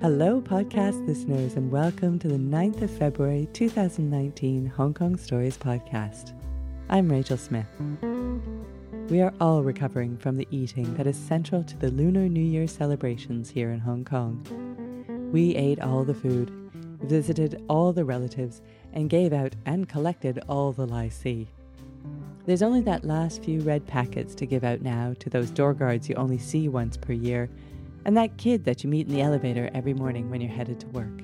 Hello, podcast listeners, and welcome to the 9th of February 2019 Hong Kong Stories podcast. I'm Rachel Smith. We are all recovering from the eating that is central to the Lunar New Year celebrations here in Hong Kong. We ate all the food, visited all the relatives, and gave out and collected all the lai see. There's only that last few red packets to give out now to those door guards you only see once per year and that kid that you meet in the elevator every morning when you're headed to work.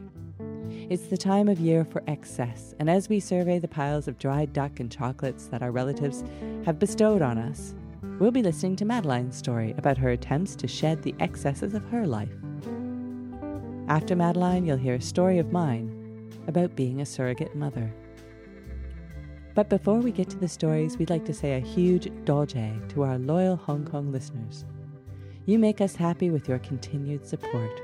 It's the time of year for excess, and as we survey the piles of dried duck and chocolates that our relatives have bestowed on us, we'll be listening to Madeline's story about her attempts to shed the excesses of her life. After Madeline, you'll hear a story of mine about being a surrogate mother. But before we get to the stories, we'd like to say a huge doge to our loyal Hong Kong listeners. You make us happy with your continued support.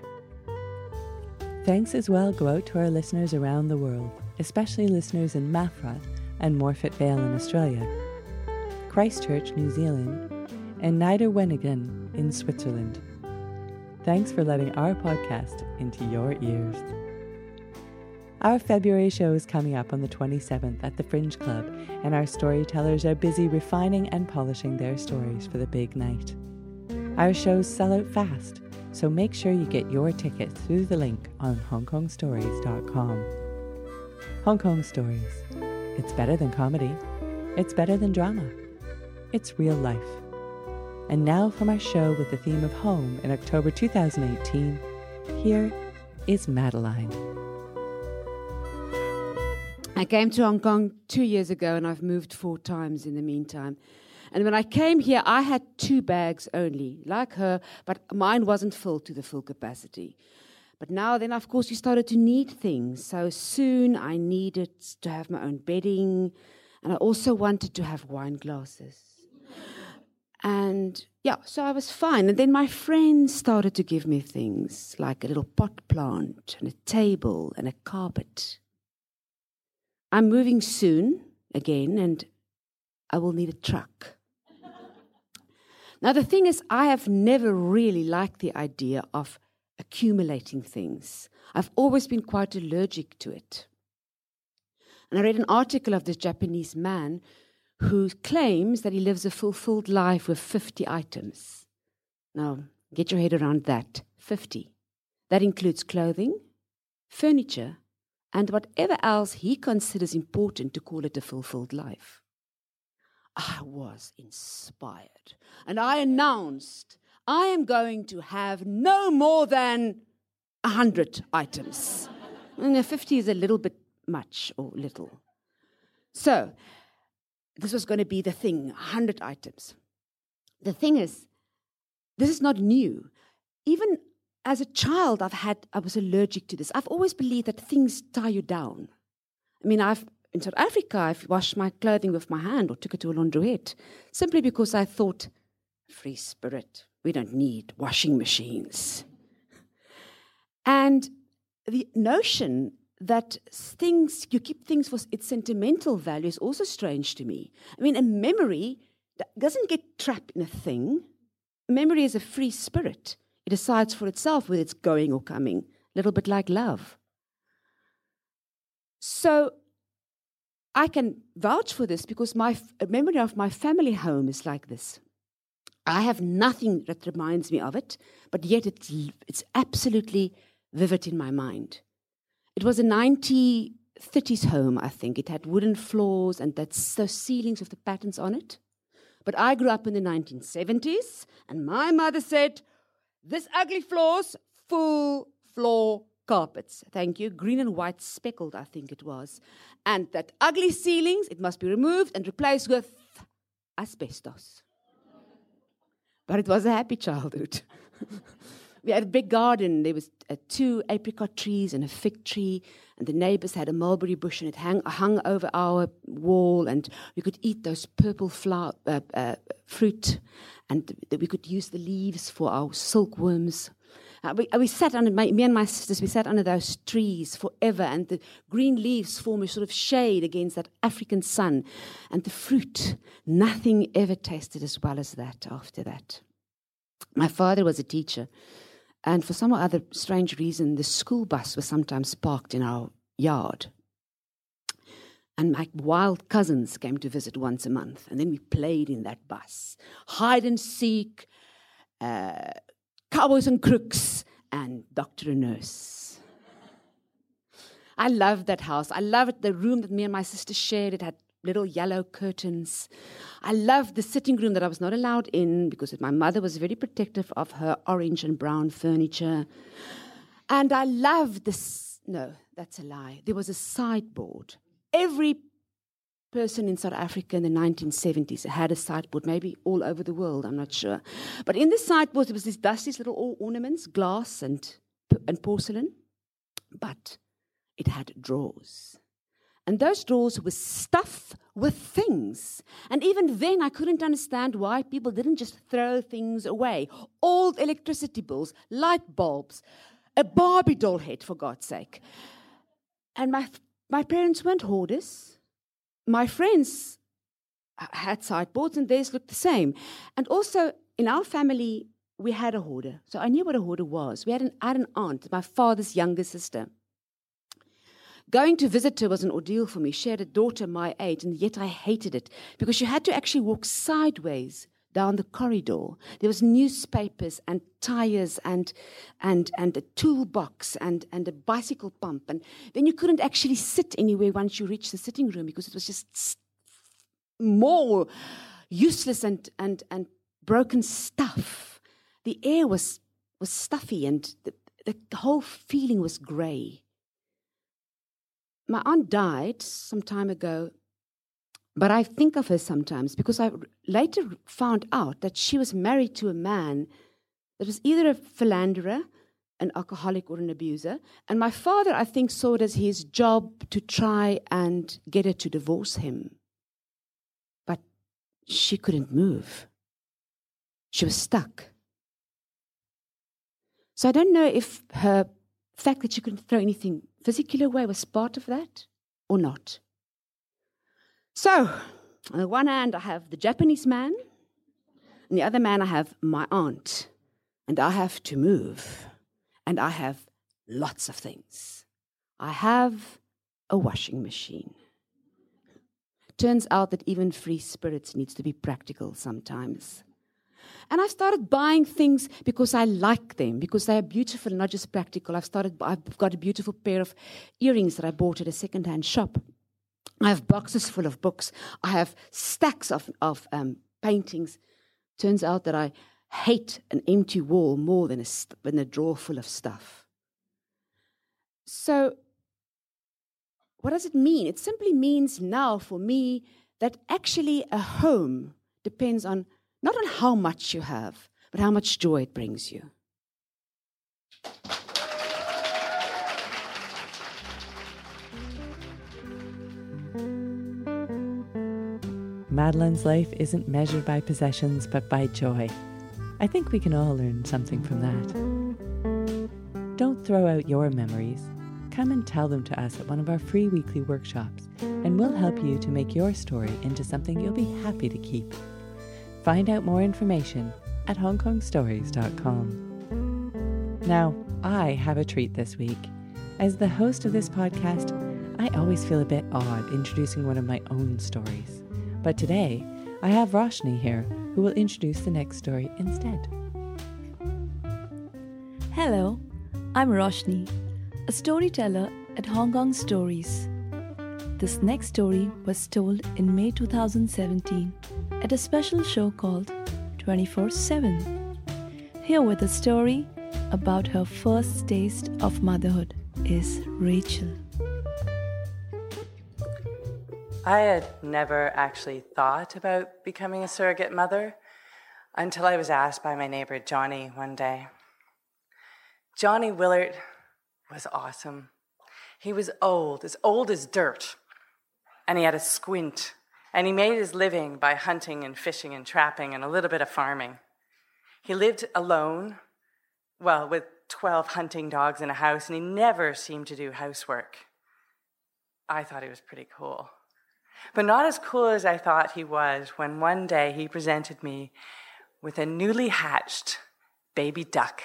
Thanks as well go out to our listeners around the world, especially listeners in Maffra and Morphett Vale in Australia, Christchurch, New Zealand, and Niederweningen in Switzerland. Thanks for letting our podcast into your ears. Our February show is coming up on the 27th at the Fringe Club, and our storytellers are busy refining and polishing their stories for the big night. Our shows sell out fast, so make sure you get your ticket through the link on HongKongStories.com. Hong Kong Stories. It's better than comedy. It's better than drama. It's real life. And now from our show with the theme of home in October 2018, here is Madeline. I came to Hong Kong two years ago and I've moved four times in the meantime. And when I came here, I had two bags only, like her, but mine wasn't full to the full capacity. But now, then, of course, you started to need things. So soon I needed to have my own bedding, and I also wanted to have wine glasses. And yeah, so I was fine. And then my friends started to give me things like a little pot plant and a table and a carpet. I'm moving soon again, and I will need a truck. Now, the thing is, I have never really liked the idea of accumulating things. I've always been quite allergic to it. And I read an article of this Japanese man who claims that he lives a fulfilled life with 50 items. Now, get your head around that 50. That includes clothing, furniture, and whatever else he considers important to call it a fulfilled life. I was inspired. And I announced, I am going to have no more than 100 items. and 50 is a little bit much or little. So, this was going to be the thing 100 items. The thing is, this is not new. Even as a child, I've had, I was allergic to this. I've always believed that things tie you down. I mean, I've in South Africa, I've washed my clothing with my hand or took it to a laundrette simply because I thought, free spirit, we don't need washing machines. And the notion that things, you keep things for its sentimental value is also strange to me. I mean, a memory doesn't get trapped in a thing. Memory is a free spirit. It decides for itself whether it's going or coming, a little bit like love. So I can vouch for this because my memory of my family home is like this. I have nothing that reminds me of it, but yet it's, it's absolutely vivid in my mind. It was a 1930s home, I think. It had wooden floors and that's those ceilings with the patterns on it. But I grew up in the 1970s, and my mother said, This ugly floor's full floor carpets. Thank you. Green and white speckled, I think it was. And that ugly ceilings, it must be removed and replaced with asbestos. But it was a happy childhood. we had a big garden. There was uh, two apricot trees and a fig tree, and the neighbors had a mulberry bush, and it hung, hung over our wall, and we could eat those purple flower, uh, uh, fruit, and we could use the leaves for our silkworms. Uh, we, uh, we sat under, my, me and my sisters, we sat under those trees forever, and the green leaves form a sort of shade against that African sun. And the fruit, nothing ever tasted as well as that after that. My father was a teacher, And for some other strange reason, the school bus was sometimes parked in our yard. And my wild cousins came to visit once a month, and then we played in that bus hide and seek, uh, cowboys and crooks, and doctor and nurse. I loved that house. I loved the room that me and my sister shared. It had little yellow curtains. I loved the sitting room that I was not allowed in because my mother was very protective of her orange and brown furniture. And I loved this. No, that's a lie. There was a sideboard. Every person in South Africa in the 1970s had a sideboard, maybe all over the world, I'm not sure. But in the sideboard, there was these dusty little ornaments, glass and, and porcelain, but it had drawers. And those drawers were stuffed with things. And even then, I couldn't understand why people didn't just throw things away. Old electricity bills, light bulbs, a Barbie doll head, for God's sake. And my, my parents weren't hoarders. My friends had sideboards, and theirs looked the same. And also, in our family, we had a hoarder. So I knew what a hoarder was. We had an, I had an aunt, my father's younger sister. Going to visit her was an ordeal for me. She had a daughter my age, and yet I hated it because you had to actually walk sideways down the corridor. There was newspapers and tires and and and a toolbox and and a bicycle pump, and then you couldn't actually sit anywhere once you reached the sitting room because it was just more useless and and and broken stuff. The air was was stuffy, and the, the whole feeling was grey my aunt died some time ago, but I think of her sometimes because I later found out that she was married to a man that was either a philanderer, an alcoholic, or an abuser. And my father, I think, saw it as his job to try and get her to divorce him. But she couldn't move, she was stuck. So I don't know if her fact that she couldn't throw anything physically away was part of that or not. So, on the one hand, I have the Japanese man, and the other man, I have my aunt, and I have to move, and I have lots of things. I have a washing machine. Turns out that even free spirits needs to be practical sometimes. And I've started buying things because I like them, because they are beautiful not just practical. I've started, I've got a beautiful pair of earrings that I bought at a secondhand shop. I have boxes full of books. I have stacks of, of um, paintings. Turns out that I hate an empty wall more than a, than a drawer full of stuff. So, what does it mean? It simply means now for me that actually a home depends on not on how much you have, but how much joy it brings you. Madeleine's life isn't measured by possessions, but by joy. I think we can all learn something from that. Don't throw out your memories. Come and tell them to us at one of our free weekly workshops, and we'll help you to make your story into something you'll be happy to keep. Find out more information at hongkongstories.com. Now, I have a treat this week. As the host of this podcast, I always feel a bit odd introducing one of my own stories. But today, I have Roshni here who will introduce the next story instead. Hello, I'm Roshni, a storyteller at Hong Kong Stories. This next story was told in May 2017 at a special show called 24 7. Here with a story about her first taste of motherhood is Rachel. I had never actually thought about becoming a surrogate mother until I was asked by my neighbor Johnny one day. Johnny Willard was awesome. He was old, as old as dirt and he had a squint, and he made his living by hunting and fishing and trapping and a little bit of farming. He lived alone, well, with 12 hunting dogs in a house, and he never seemed to do housework. I thought he was pretty cool. But not as cool as I thought he was when one day he presented me with a newly hatched baby duck.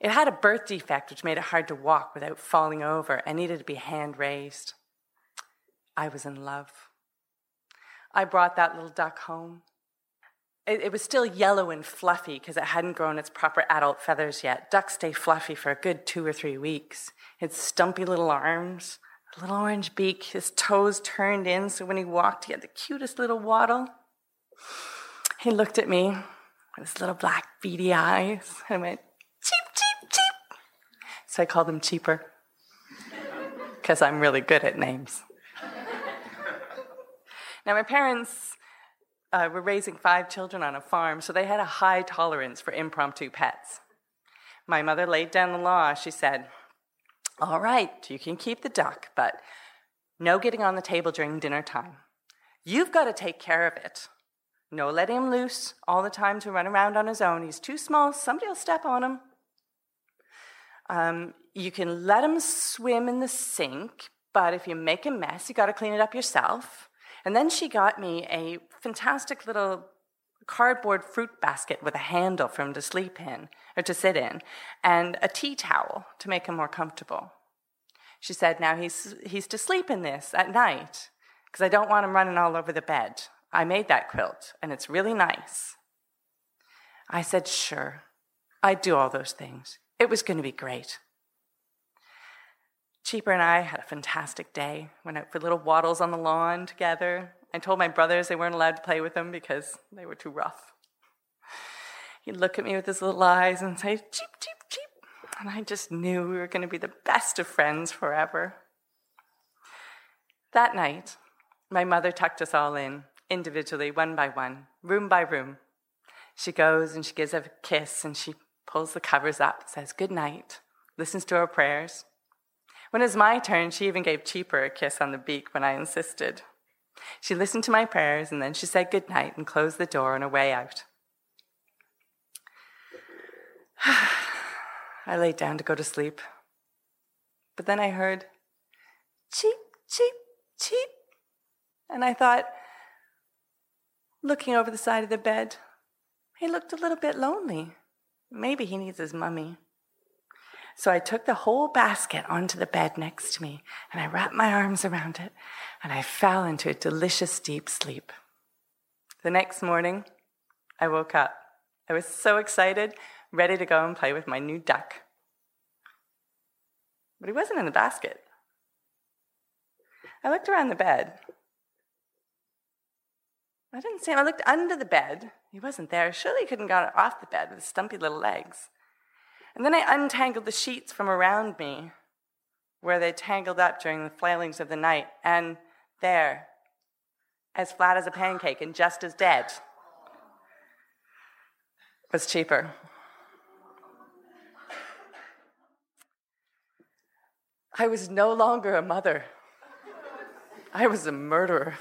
It had a birth defect which made it hard to walk without falling over and needed to be hand raised. I was in love. I brought that little duck home. It, it was still yellow and fluffy because it hadn't grown its proper adult feathers yet. Ducks stay fluffy for a good two or three weeks. Its stumpy little arms, little orange beak, his toes turned in so when he walked, he had the cutest little waddle. He looked at me with his little black beady eyes and went, cheep, cheep, cheep. So I called him Cheeper because I'm really good at names. now, my parents uh, were raising five children on a farm, so they had a high tolerance for impromptu pets. My mother laid down the law. She said, All right, you can keep the duck, but no getting on the table during dinner time. You've got to take care of it. No letting him loose all the time to run around on his own. He's too small, somebody will step on him. Um, you can let him swim in the sink, but if you make a mess, you got to clean it up yourself. And then she got me a fantastic little cardboard fruit basket with a handle for him to sleep in or to sit in, and a tea towel to make him more comfortable. She said, Now he's, he's to sleep in this at night because I don't want him running all over the bed. I made that quilt and it's really nice. I said, Sure, I'd do all those things. It was going to be great. Cheeper and I had a fantastic day. Went out for little waddles on the lawn together. I told my brothers they weren't allowed to play with them because they were too rough. He'd look at me with his little eyes and say, cheep, cheep, cheep. And I just knew we were going to be the best of friends forever. That night, my mother tucked us all in, individually, one by one, room by room. She goes and she gives a kiss and she pulls the covers up, says good night, listens to our prayers. When it was my turn, she even gave Cheeper a kiss on the beak when I insisted. She listened to my prayers and then she said good night and closed the door on her way out. I laid down to go to sleep. But then I heard cheep, cheep, cheep. And I thought, looking over the side of the bed, he looked a little bit lonely. Maybe he needs his mummy. So I took the whole basket onto the bed next to me and I wrapped my arms around it and I fell into a delicious deep sleep. The next morning, I woke up. I was so excited, ready to go and play with my new duck. But he wasn't in the basket. I looked around the bed. I didn't see him. I looked under the bed. He wasn't there. Surely he couldn't got off the bed with his stumpy little legs. And then I untangled the sheets from around me where they tangled up during the flailings of the night, and there, as flat as a pancake and just as dead, was Cheeper. I was no longer a mother. I was a murderer.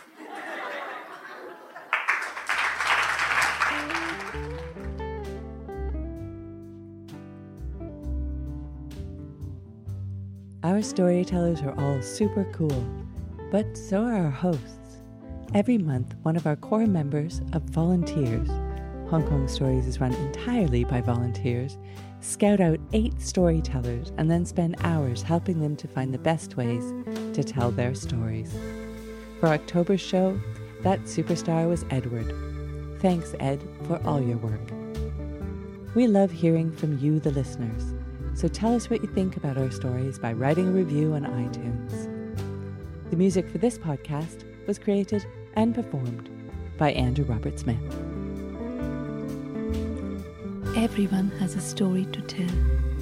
Our storytellers are all super cool, but so are our hosts. Every month, one of our core members of volunteers, Hong Kong Stories is run entirely by volunteers, scout out eight storytellers and then spend hours helping them to find the best ways to tell their stories. For October's show, that superstar was Edward. Thanks, Ed, for all your work. We love hearing from you, the listeners. So tell us what you think about our stories by writing a review on iTunes. The music for this podcast was created and performed by Andrew Robert Smith. Everyone has a story to tell.